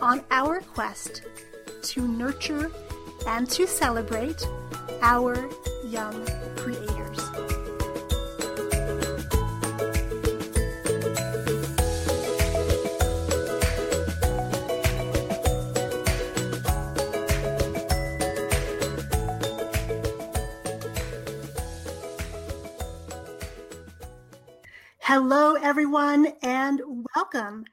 on our quest to nurture and to celebrate our young creators. Hello, everyone, and welcome.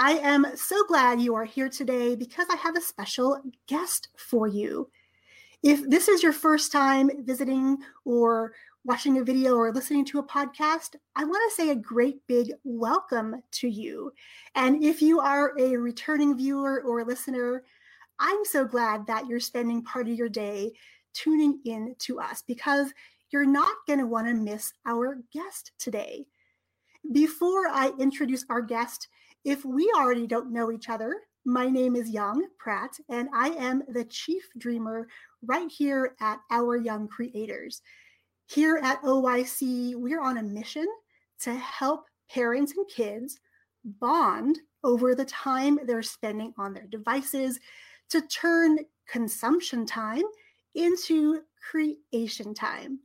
I am so glad you are here today because I have a special guest for you. If this is your first time visiting or watching a video or listening to a podcast, I want to say a great big welcome to you. And if you are a returning viewer or listener, I'm so glad that you're spending part of your day tuning in to us because you're not going to want to miss our guest today. Before I introduce our guest, if we already don't know each other, my name is Young Pratt, and I am the chief dreamer right here at Our Young Creators. Here at OYC, we're on a mission to help parents and kids bond over the time they're spending on their devices to turn consumption time into creation time.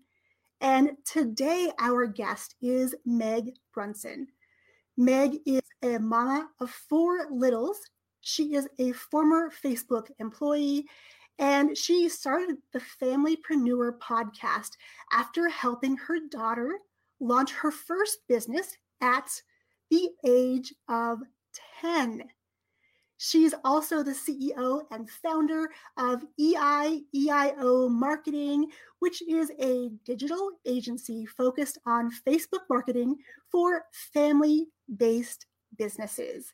And today, our guest is Meg Brunson. Meg is a mama of four littles. She is a former Facebook employee and she started the Familypreneur podcast after helping her daughter launch her first business at the age of 10. She's also the CEO and founder of EI-EIO Marketing, which is a digital agency focused on Facebook marketing for family based businesses.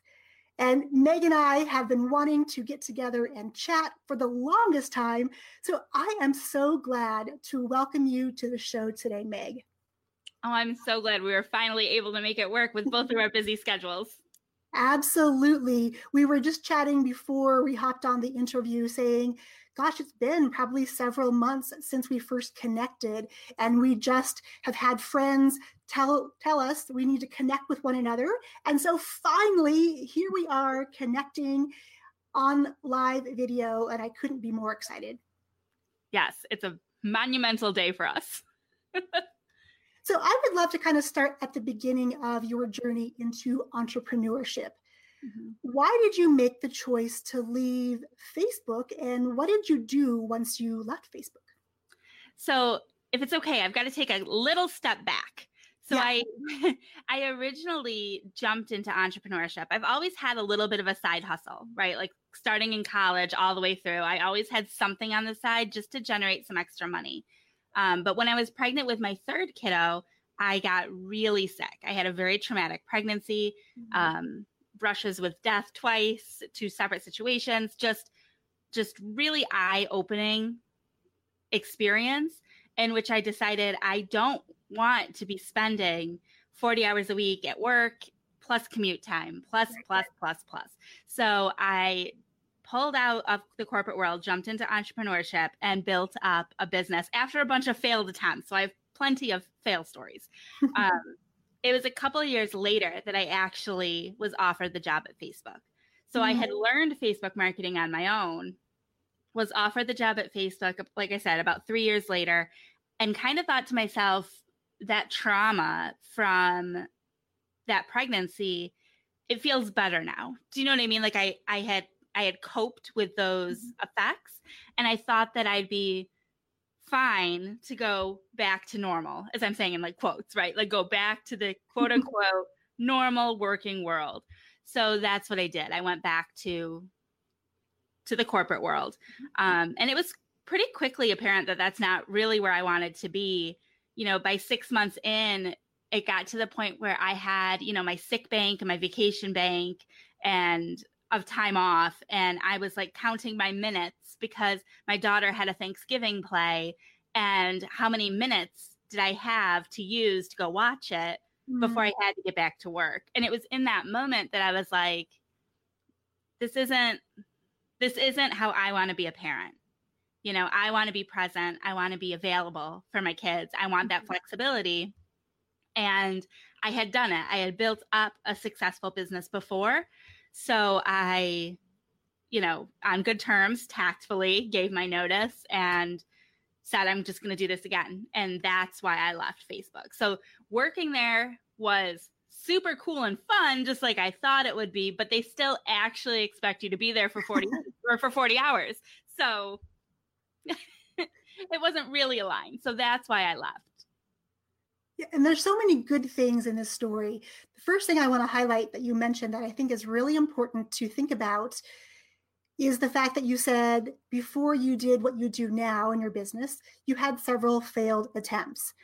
And Meg and I have been wanting to get together and chat for the longest time. So I am so glad to welcome you to the show today, Meg. Oh, I'm so glad we were finally able to make it work with both of our busy schedules. Absolutely. We were just chatting before we hopped on the interview saying, gosh, it's been probably several months since we first connected. And we just have had friends tell, tell us we need to connect with one another. And so finally, here we are connecting on live video. And I couldn't be more excited. Yes, it's a monumental day for us. So I would love to kind of start at the beginning of your journey into entrepreneurship. Mm-hmm. Why did you make the choice to leave Facebook and what did you do once you left Facebook? So, if it's okay, I've got to take a little step back. So yeah. I I originally jumped into entrepreneurship. I've always had a little bit of a side hustle, right? Like starting in college all the way through. I always had something on the side just to generate some extra money. Um, but when I was pregnant with my third kiddo, I got really sick. I had a very traumatic pregnancy, mm-hmm. um, brushes with death twice, two separate situations, just just really eye-opening experience in which I decided I don't want to be spending 40 hours a week at work plus commute time plus plus plus plus. So I pulled out of the corporate world, jumped into entrepreneurship, and built up a business after a bunch of failed attempts. So I have plenty of fail stories. um, it was a couple of years later that I actually was offered the job at Facebook. So mm-hmm. I had mm-hmm. learned Facebook marketing on my own, was offered the job at Facebook, like I said, about three years later, and kind of thought to myself that trauma from that pregnancy, it feels better now. Do you know what I mean? Like I, I had I had coped with those mm-hmm. effects and I thought that I'd be fine to go back to normal as I'm saying in like quotes, right? Like go back to the quote unquote normal working world. So that's what I did. I went back to to the corporate world. Mm-hmm. Um, and it was pretty quickly apparent that that's not really where I wanted to be. You know, by 6 months in, it got to the point where I had, you know, my sick bank and my vacation bank and of time off and I was like counting my minutes because my daughter had a Thanksgiving play and how many minutes did I have to use to go watch it mm-hmm. before I had to get back to work. And it was in that moment that I was like this isn't this isn't how I want to be a parent. You know, I want to be present, I want to be available for my kids. I want that mm-hmm. flexibility and I had done it. I had built up a successful business before. So I, you know, on good terms, tactfully gave my notice and said, I'm just going to do this again. And that's why I left Facebook. So working there was super cool and fun, just like I thought it would be, but they still actually expect you to be there for 40 or for 40 hours. So it wasn't really aligned. So that's why I left. Yeah, and there's so many good things in this story. The first thing I want to highlight that you mentioned that I think is really important to think about is the fact that you said before you did what you do now in your business, you had several failed attempts.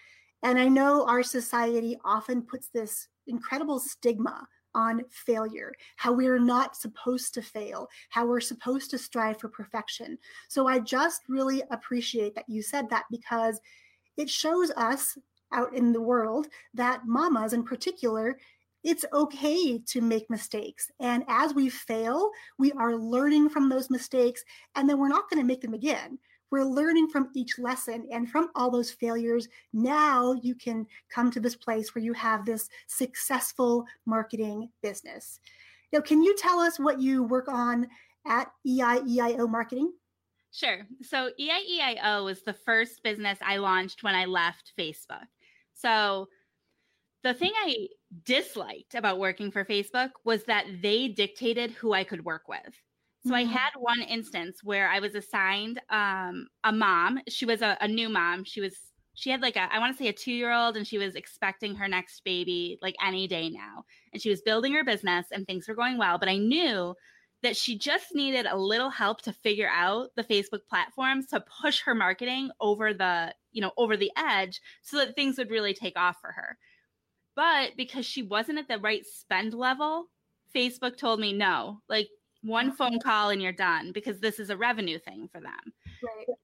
And I know our society often puts this incredible stigma on failure, how we're not supposed to fail, how we're supposed to strive for perfection. So I just really appreciate that you said that because it shows us out in the world that mamas in particular it's okay to make mistakes. And as we fail, we are learning from those mistakes, and then we're not going to make them again. We're learning from each lesson and from all those failures. Now you can come to this place where you have this successful marketing business. Now, can you tell us what you work on at EIEIO Marketing? Sure. So EIEIO was the first business I launched when I left Facebook. So the thing I disliked about working for Facebook was that they dictated who I could work with. So mm-hmm. I had one instance where I was assigned um, a mom. She was a, a new mom. She was she had like a I want to say a two year old, and she was expecting her next baby like any day now. And she was building her business, and things were going well. But I knew that she just needed a little help to figure out the Facebook platforms to push her marketing over the, you know, over the edge so that things would really take off for her. But because she wasn't at the right spend level, Facebook told me no, like one phone call and you're done because this is a revenue thing for them. Right.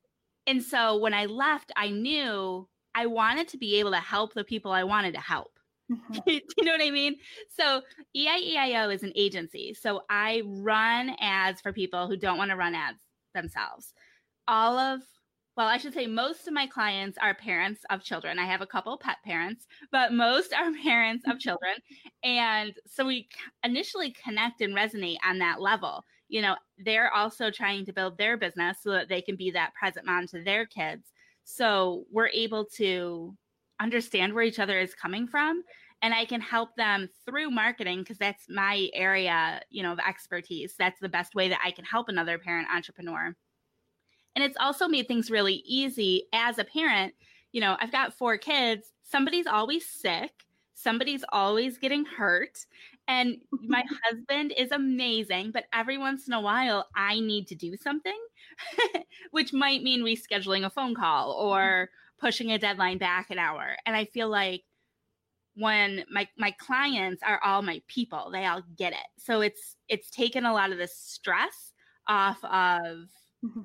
And so when I left, I knew I wanted to be able to help the people I wanted to help. Mm-hmm. you know what I mean? So EIEIO is an agency. So I run ads for people who don't want to run ads themselves. All of well, I should say most of my clients are parents of children. I have a couple pet parents, but most are parents of children. And so we initially connect and resonate on that level. You know, they're also trying to build their business so that they can be that present mom to their kids. So we're able to understand where each other is coming from and I can help them through marketing because that's my area, you know, of expertise. That's the best way that I can help another parent entrepreneur. And it's also made things really easy as a parent. You know, I've got four kids. Somebody's always sick. Somebody's always getting hurt. And my husband is amazing, but every once in a while I need to do something, which might mean rescheduling a phone call or pushing a deadline back an hour. And I feel like when my my clients are all my people they all get it so it's it's taken a lot of the stress off of mm-hmm.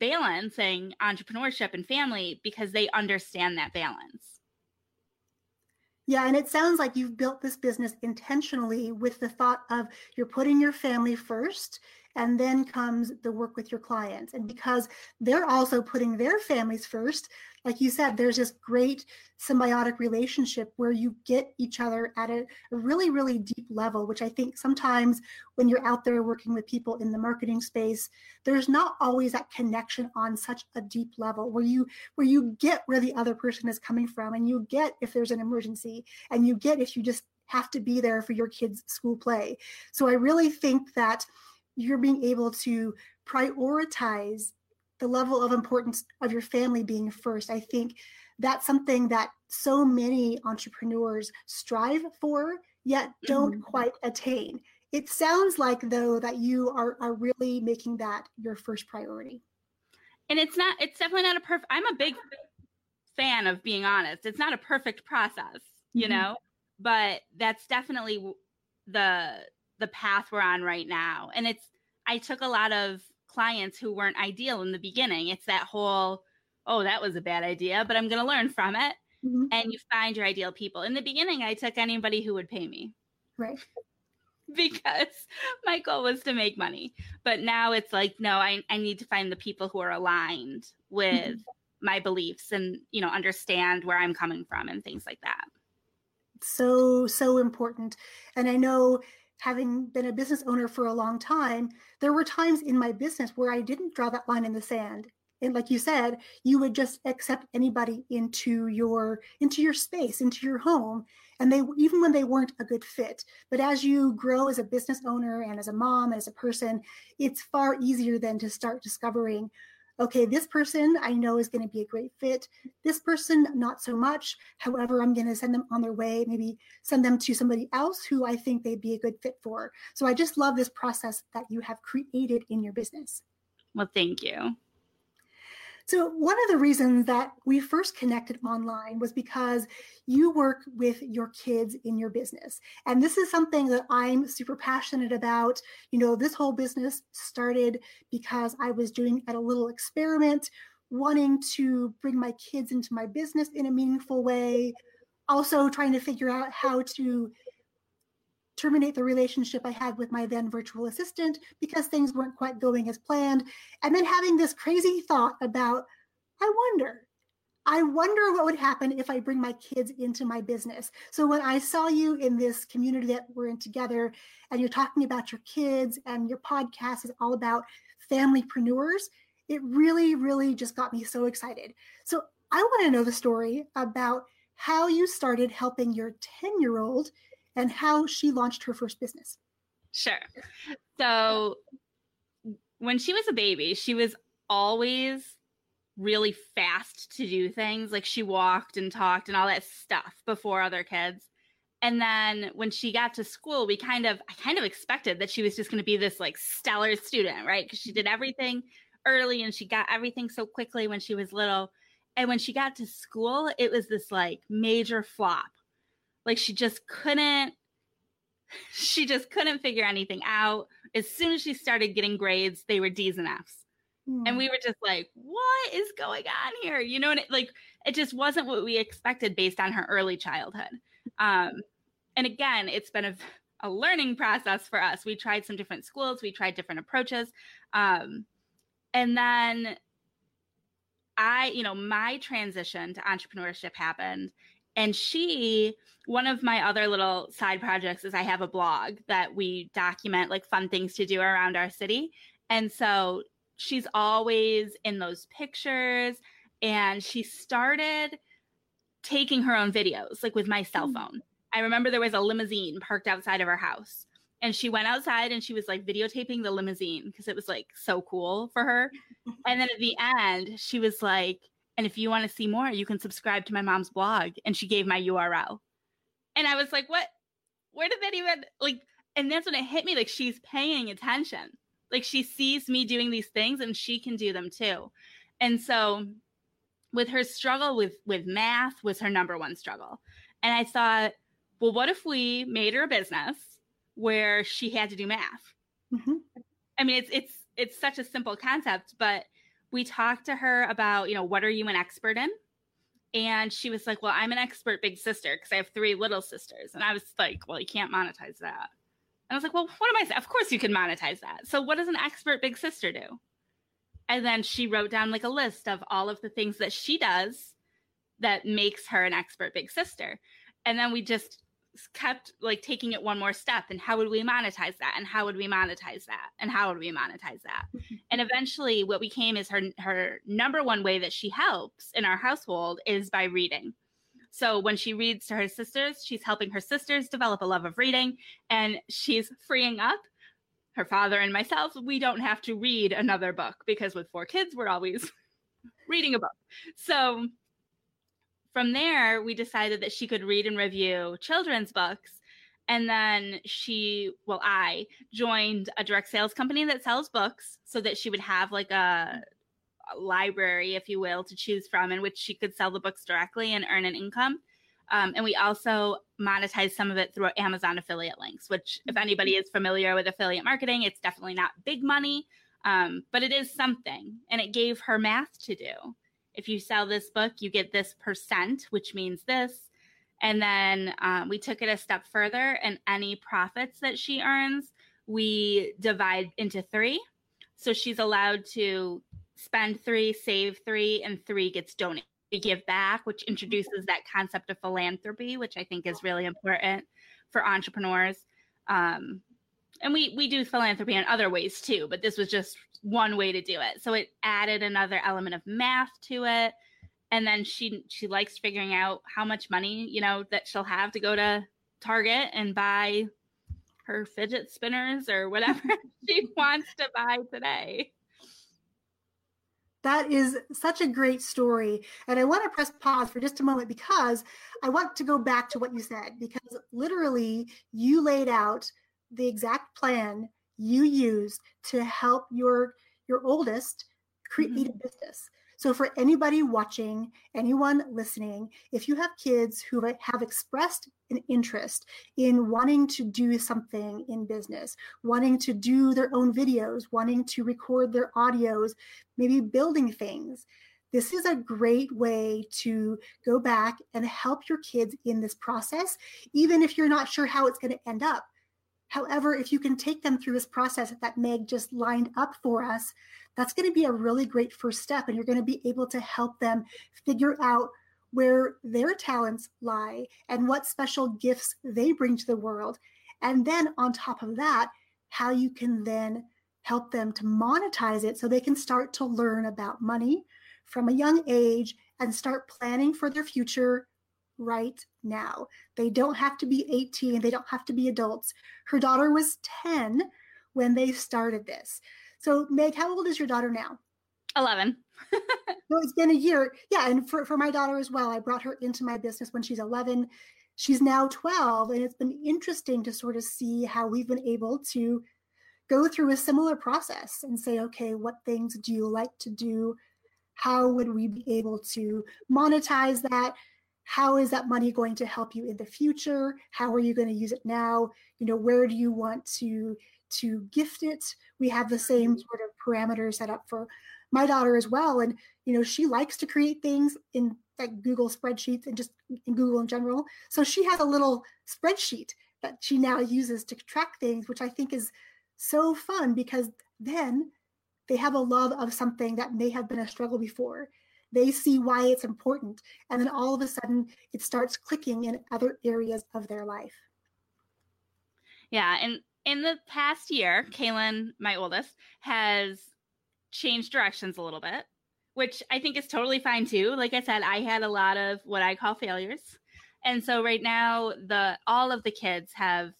Balancing entrepreneurship and family because they understand that balance yeah and it sounds like you've built this business intentionally with the thought of you're putting your family first and then comes the work with your clients. And because they're also putting their families first, like you said, there's this great symbiotic relationship where you get each other at a, really, really deep level, which I think sometimes when you're out there working with people in the marketing space, there's not always that connection on such a deep level where you where you get where the other person is coming from and you get if there's an emergency and you get if you just have to be there for your kids' school play. So I really think that you're being able to prioritize the level of importance of your family being first. I think that's something that so many entrepreneurs strive for, yet don't mm-hmm. quite attain. It sounds like, though, that you are, are really making that your first priority. And it's not, it's definitely not a perfect, I'm a big fan of being honest. It's not a perfect process, you mm-hmm. know, but that's definitely the, the path we're on right now. And it's, I took a lot of clients who weren't ideal in the beginning. It's that whole, oh, that was a bad idea, but I'm going to learn from it. Mm-hmm. And you find your ideal people. In the beginning, I took anybody who would pay me. Right. because my goal was to make money. But now it's like, no, I, I need to find the people who are aligned with mm-hmm. my beliefs and, you know, understand where I'm coming from and things like that. So, so important. And I know having been a business owner for a long time, there were times in my business where I didn't draw that line in the sand. And like you said, you would just accept anybody into your into your space, into your home, and they even when they weren't a good fit. But as you grow as a business owner and as a mom, as a person, it's far easier than to start discovering okay, this person I know is going to be a great fit. This person, not so much. However, I'm going to send them on their way, maybe send them to somebody else who I think they'd be a good fit for. So I just love this process that you have created in your business. Well, thank you. So, one of the reasons that we first connected online was because you work with your kids in your business. And this is something that I'm super passionate about. You know, this whole business started because I was doing a little experiment, wanting to bring my kids into my business in a meaningful way, also trying to figure out how to terminate the relationship I had with my then virtual assistant because things weren't quite going as planned. And then having this crazy thought about, I wonder, I wonder what would happen if I bring my kids into my business. So when I saw you in this community that we're in together, and you're talking about your kids, and your podcast is all about familypreneurs, it really, really just got me so excited. So I want to know the story about how you started helping your 10 year old and how she launched her first business. Sure. So when she was a baby, she was always really fast to do things. Like she walked and talked and all that stuff before other kids. And then when she got to school, we kind of, I kind of expected that she was just going to be this like stellar student, right? Because she did everything early and she got everything so quickly when she was little. And when she got to school, it was this like major flop like she just couldn't she just couldn't figure anything out. As soon as she started getting grades, they were D's and F's. Mm. And we were just like, what is going on here? You know, and it, like it just wasn't what we expected based on her early childhood. Um, and again, it's been a, a learning process for us. We tried some different schools, we tried different approaches. Um, and then I, you know, my transition to entrepreneurship happened and she one of my other little side projects is i have a blog that we document like fun things to do around our city. And so she's always in those pictures and she started taking her own videos like with my cell hmm. phone. I remember there was a limousine parked outside of our house and she went outside and she was like videotaping the limousine because it was like so cool for her. And then at the end she was like and if you want to see more, you can subscribe to my mom's blog. And she gave my URL. And I was like, what? Where did that even like? And that's when it hit me like she's paying attention. Like she sees me doing these things and she can do them too. And so with her struggle with with math was her number one struggle. And I thought, well, what if we made her a business where she had to do math? Mm-hmm. I mean, it's it's it's such a simple concept, but we talked to her about, you know, what are you an expert in? And she was like, Well, I'm an expert big sister because I have three little sisters. And I was like, Well, you can't monetize that. And I was like, Well, what am I saying? Of course you can monetize that. So, what does an expert big sister do? And then she wrote down like a list of all of the things that she does that makes her an expert big sister. And then we just kept like taking it one more step and how would we monetize that and how would we monetize that and how would we monetize that? And eventually what became is her her number one way that she helps in our household is by reading. So when she reads to her sisters she's helping her sisters develop a love of reading and she's freeing up her father and myself, we don't have to read another book because with four kids, we're always reading a book. So from there, we decided that she could read and review children's books. And then she, well, I joined a direct sales company that sells books so that she would have like a, a library, if you will, to choose from in which she could sell the books directly and earn an income. Um, and we also monetize some of it through Amazon affiliate links, which, if anybody is familiar with affiliate marketing, it's definitely not big money, um, but it is something. And it gave her math to do. If you sell this book, you get this percent, which means this. And then um, we took it a step further, and any profits that she earns, we divide into three. So she's allowed to spend three, save three, and three gets donated give back, which introduces that concept of philanthropy, which I think is really important for entrepreneurs. Um, and we we do philanthropy in other ways too, but this was just one way to do it. So it added another element of math to it. And then she she likes figuring out how much money, you know, that she'll have to go to Target and buy her fidget spinners or whatever she wants to buy today. That is such a great story. And I want to press pause for just a moment because I want to go back to what you said, because literally you laid out the exact plan you used to help your your oldest create mm-hmm. a business. So, for anybody watching, anyone listening, if you have kids who have expressed an interest in wanting to do something in business, wanting to do their own videos, wanting to record their audios, maybe building things, this is a great way to go back and help your kids in this process, even if you're not sure how it's going to end up. However, if you can take them through this process that Meg just lined up for us, that's going to be a really great first step. And you're going to be able to help them figure out where their talents lie and what special gifts they bring to the world. And then on top of that, how you can then help them to monetize it so they can start to learn about money from a young age and start planning for their future right now. They don't have to be 18, they don't have to be adults. Her daughter was 10 when they started this. So, Meg, how old is your daughter now? 11. no, it's been a year. Yeah. And for, for my daughter as well, I brought her into my business when she's 11. She's now 12. And it's been interesting to sort of see how we've been able to go through a similar process and say, okay, what things do you like to do? How would we be able to monetize that? How is that money going to help you in the future? How are you going to use it now? You know, where do you want to to gift it. We have the same mm-hmm. sort of parameters set up for my daughter as well. And, you know, she likes to create things in like Google spreadsheets and just in Google in general. So she has a little spreadsheet that she now uses to track things, which I think is so fun because then they have a love of something that may have been a struggle before. They see why it's important. And then all of a sudden it starts clicking in other areas of their life. Yeah. And in the past year, Kaylin, my oldest, has changed directions a little bit, which I think is totally fine too. Like I said, I had a lot of what I call failures. And so right now the all of the kids have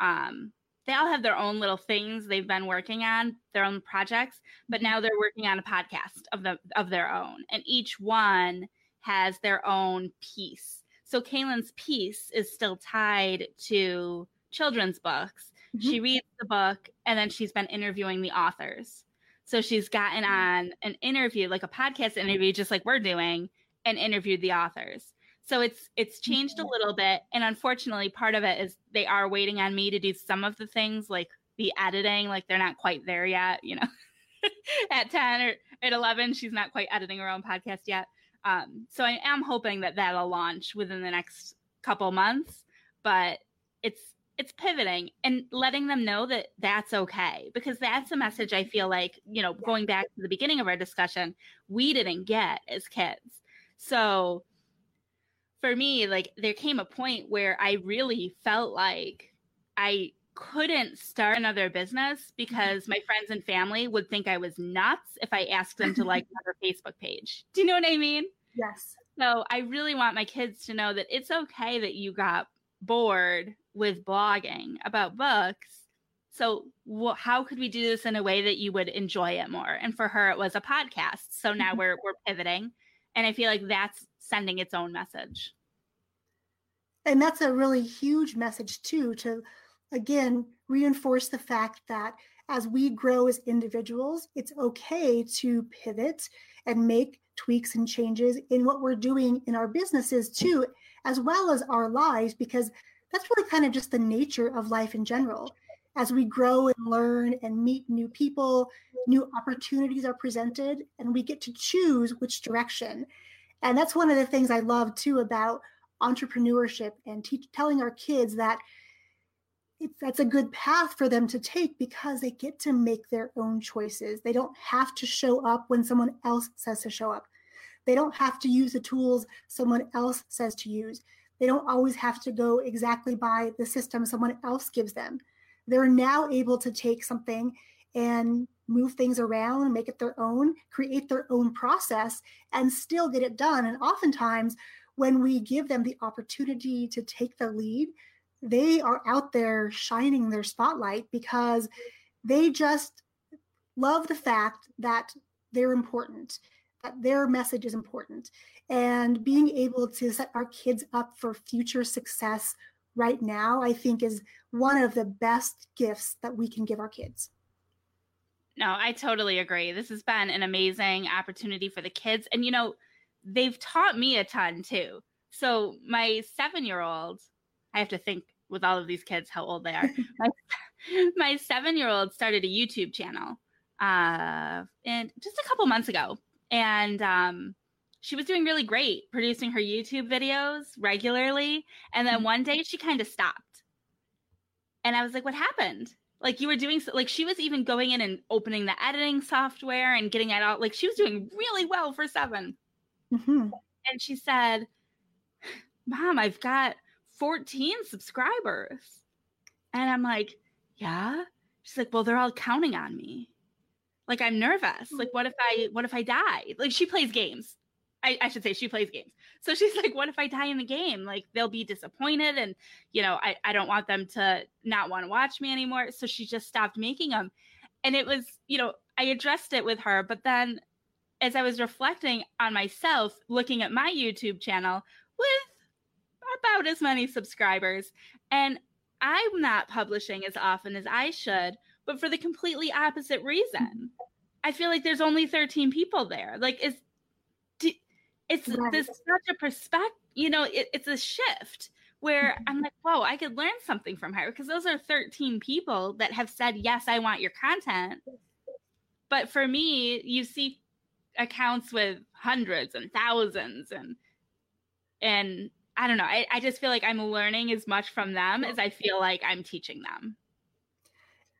um they all have their own little things they've been working on, their own projects, but now they're working on a podcast of the of their own. And each one has their own piece. So Kaylin's piece is still tied to children's books. Mm-hmm. She reads the book and then she's been interviewing the authors. So she's gotten mm-hmm. on an interview, like a podcast interview, just like we're doing, and interviewed the authors. So it's it's changed a mm-hmm. little bit, and unfortunately, part of it is they are waiting on me to do some of the things, like the editing. Like they're not quite there yet, you know. at ten or at eleven, she's not quite editing her own podcast yet. Um, so I am hoping that that'll launch within the next couple months, but it's it's pivoting and letting them know that that's okay because that's a message i feel like you know going back to the beginning of our discussion we didn't get as kids so for me like there came a point where i really felt like i couldn't start another business because my friends and family would think i was nuts if i asked them to like another facebook page do you know what i mean yes so i really want my kids to know that it's okay that you got bored with blogging about books, So, wh- how could we do this in a way that you would enjoy it more? And for her, it was a podcast. So now we're we're pivoting, and I feel like that's sending its own message. And that's a really huge message too. To again reinforce the fact that as we grow as individuals, it's okay to pivot and make tweaks and changes in what we're doing in our businesses too, as well as our lives, because that's really kind of just the nature of life in general. As we grow and learn and meet new people, new opportunities are presented, and we get to choose which direction. And that's one of the things I love too about entrepreneurship and teach, telling our kids that it's, that's a good path for them to take because they get to make their own choices. They don't have to show up when someone else says to show up. They don't have to use the tools someone else says to use. They don't always have to go exactly by the system someone else gives them. They're now able to take something and move things around, make it their own, create their own process, and still get it done. And oftentimes, when we give them the opportunity to take the lead, they are out there shining their spotlight because they just love the fact that they're important, that their message is important. And being able to set our kids up for future success right now, I think is one of the best gifts that we can give our kids. No, I totally agree. This has been an amazing opportunity for the kids. And, you know, they've taught me a ton too. So, my seven year old, I have to think with all of these kids how old they are. my, my seven year old started a YouTube channel uh, and just a couple months ago. And um, she was doing really great producing her YouTube videos regularly. And then one day she kind of stopped. And I was like, what happened? Like you were doing so, like she was even going in and opening the editing software and getting it out. Like she was doing really well for 7 mm-hmm. And she said, Mom, I've got 14 subscribers. And I'm like, yeah. She's like, well, they're all counting on me. Like I'm nervous. Like, what if I what if I die? Like she plays games. I, I, should say she plays games. So she's like, what if I die in the game? Like they'll be disappointed and you know, I, I don't want them to not want to watch me anymore. So she just stopped making them. And it was, you know, I addressed it with her, but then as I was reflecting on myself, looking at my YouTube channel with about as many subscribers. And I'm not publishing as often as I should, but for the completely opposite reason. I feel like there's only 13 people there. Like it's it's right. this such a perspective, you know, it, it's a shift where mm-hmm. I'm like, whoa, I could learn something from her because those are 13 people that have said, yes, I want your content. But for me, you see accounts with hundreds and thousands and and I don't know. I, I just feel like I'm learning as much from them as I feel like I'm teaching them.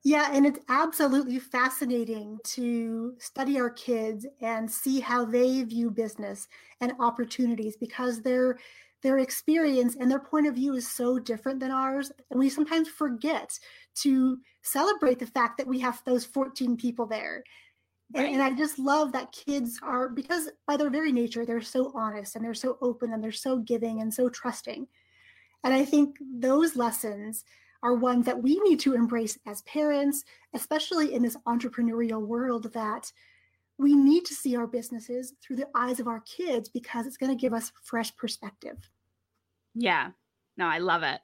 Yeah, and it's absolutely fascinating to study our kids and see how they view business and opportunities because their their experience and their point of view is so different than ours and we sometimes forget to celebrate the fact that we have those 14 people there Right. And, and, I just love that kids are, because by their very nature, they're so honest and they're so open and they're so giving and so trusting. And I think those lessons are ones that we need to embrace as parents, especially in this entrepreneurial world, that we need to see our businesses through the eyes of our kids because it's going to give us fresh perspective. Yeah. No, I love it.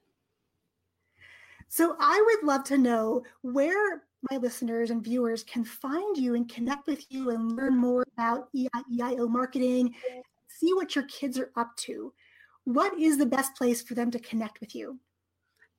So I would love to know where my listeners and viewers can find you and connect with you and learn more about EIO marketing, see what your kids are up to. What is the best place for them to connect with you?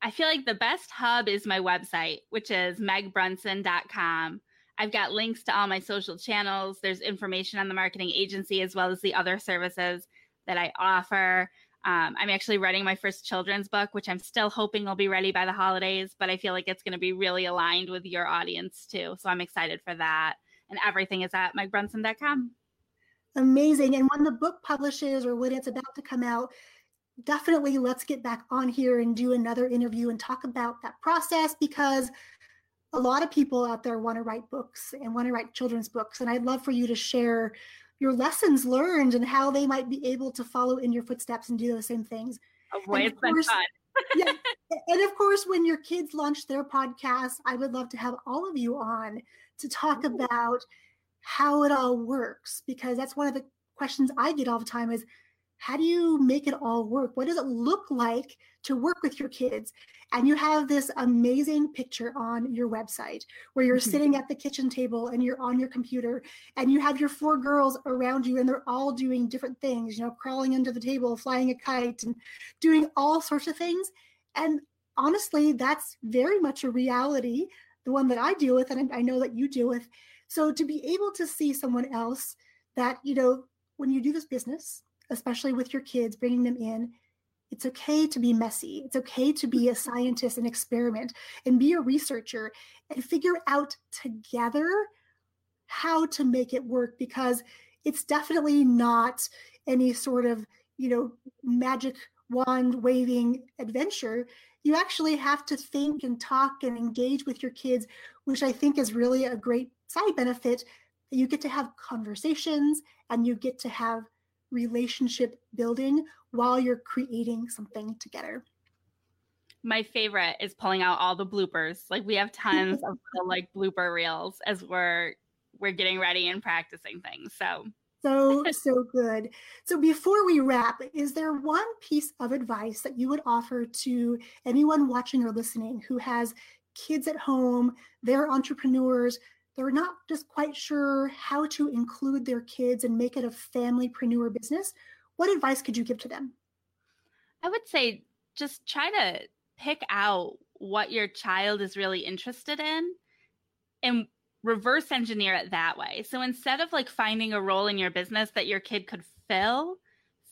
I feel like the best hub is my website, which is megbrunson.com. I've got links to all my social channels. There's information on the marketing agency as well as the other services that I offer. Um, I'm actually writing my first children's book, which I'm still hoping will be ready by the holidays, but I feel like it's going to be really aligned with your audience too. So I'm excited for that. And everything is at megbrunson.com. Amazing. And when the book publishes or when it's about to come out, definitely let's get back on here and do another interview and talk about that process because a lot of people out there want to write books and want to write children's books. And I'd love for you to share your lessons learned and how they might be able to follow in your footsteps and do those same things. Oh boy, it's course, been fun. yeah. And of course, when your kids launch their podcast, I would love to have all of you on to talk Ooh. about how it all works because that's one of the questions I get all the time is how do you make it all work? What does it look like to work with your kids? And you have this amazing picture on your website where you're mm-hmm. sitting at the kitchen table and you're on your computer and you have your four girls around you and they're all doing different things, you know, crawling under the table, flying a kite, and doing all sorts of things. And honestly, that's very much a reality, the one that I deal with, and I know that you deal with. So to be able to see someone else that, you know, when you do this business, especially with your kids, bringing them in, it's okay to be messy. It's okay to be a mm-hmm. scientist and experiment and be a researcher and figure out together how to make it work because it's definitely not any sort of, you know, magic wand waving adventure. You actually have to think and talk and engage with your kids, which I think is really a great side benefit. You get to have conversations and you get to have relationship building while you're creating something together. My favorite is pulling out all the bloopers. Like we have tons of little, like blooper reels as we're we're getting ready and practicing things. So so so good. So before we wrap, is there one piece of advice that you would offer to anyone watching or listening who has kids at home, they're entrepreneurs, they're not just quite sure how to include their kids and make it a familypreneur business, what advice could you give to them? I would say just try to pick out what your child is really interested in and reverse engineer it that way. So instead of like finding a role in your business that your kid could fill,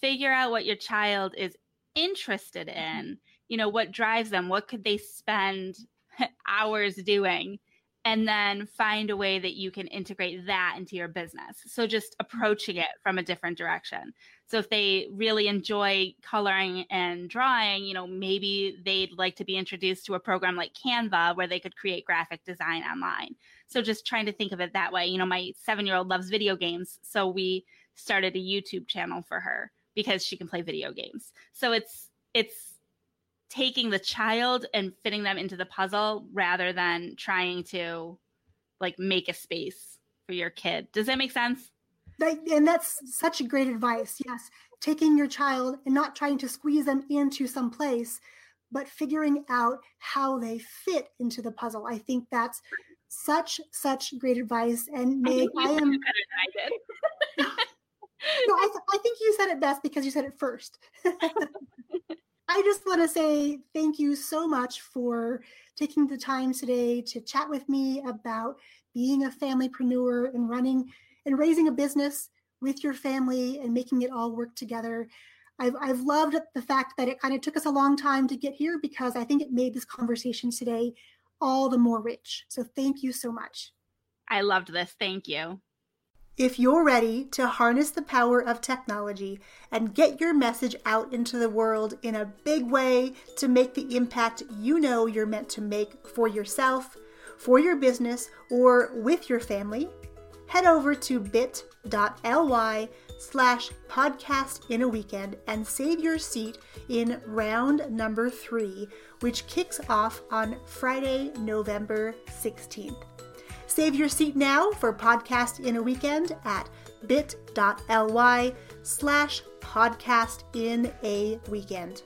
figure out what your child is interested mm-hmm. in. You know, what drives them? What could they spend hours doing? And then find a way that you can integrate that into your business. So just mm-hmm. approaching it from a different direction. So if they really enjoy coloring and drawing, you know, maybe they'd like to be introduced to a program like Canva where they could create graphic design online. So just trying to think of it that way. You know, my 7-year-old loves video games, so we started a YouTube channel for her because she can play video games. So it's it's taking the child and fitting them into the puzzle rather than trying to like make a space for your kid. Does that make sense? That, and that's such a great advice. Yes. Taking your child and not trying to squeeze them into some place, but figuring out how they fit into the puzzle. I think that's such, such great advice. And Meg, I, I am. I did. no, I, th- I think you said it best because you said it first. I just want to say thank you so much for taking the time today to chat with me about being a familypreneur and running and raising a business with your family and making it all work together. I've, I've loved the fact that it kind of took us a long time to get here because I think it made this conversation today all the more rich. So thank you so much. I loved this. Thank you. If you're ready to harness the power of technology and get your message out into the world in a big way to make the impact you know you're meant to make for yourself, for your business, or with your family, head over to bit.ly slash podcast in a weekend and save your seat in round number three, which kicks off on Friday, November 16th. Save your seat now for Podcast in a Weekend at bit.ly slash podcast in a weekend.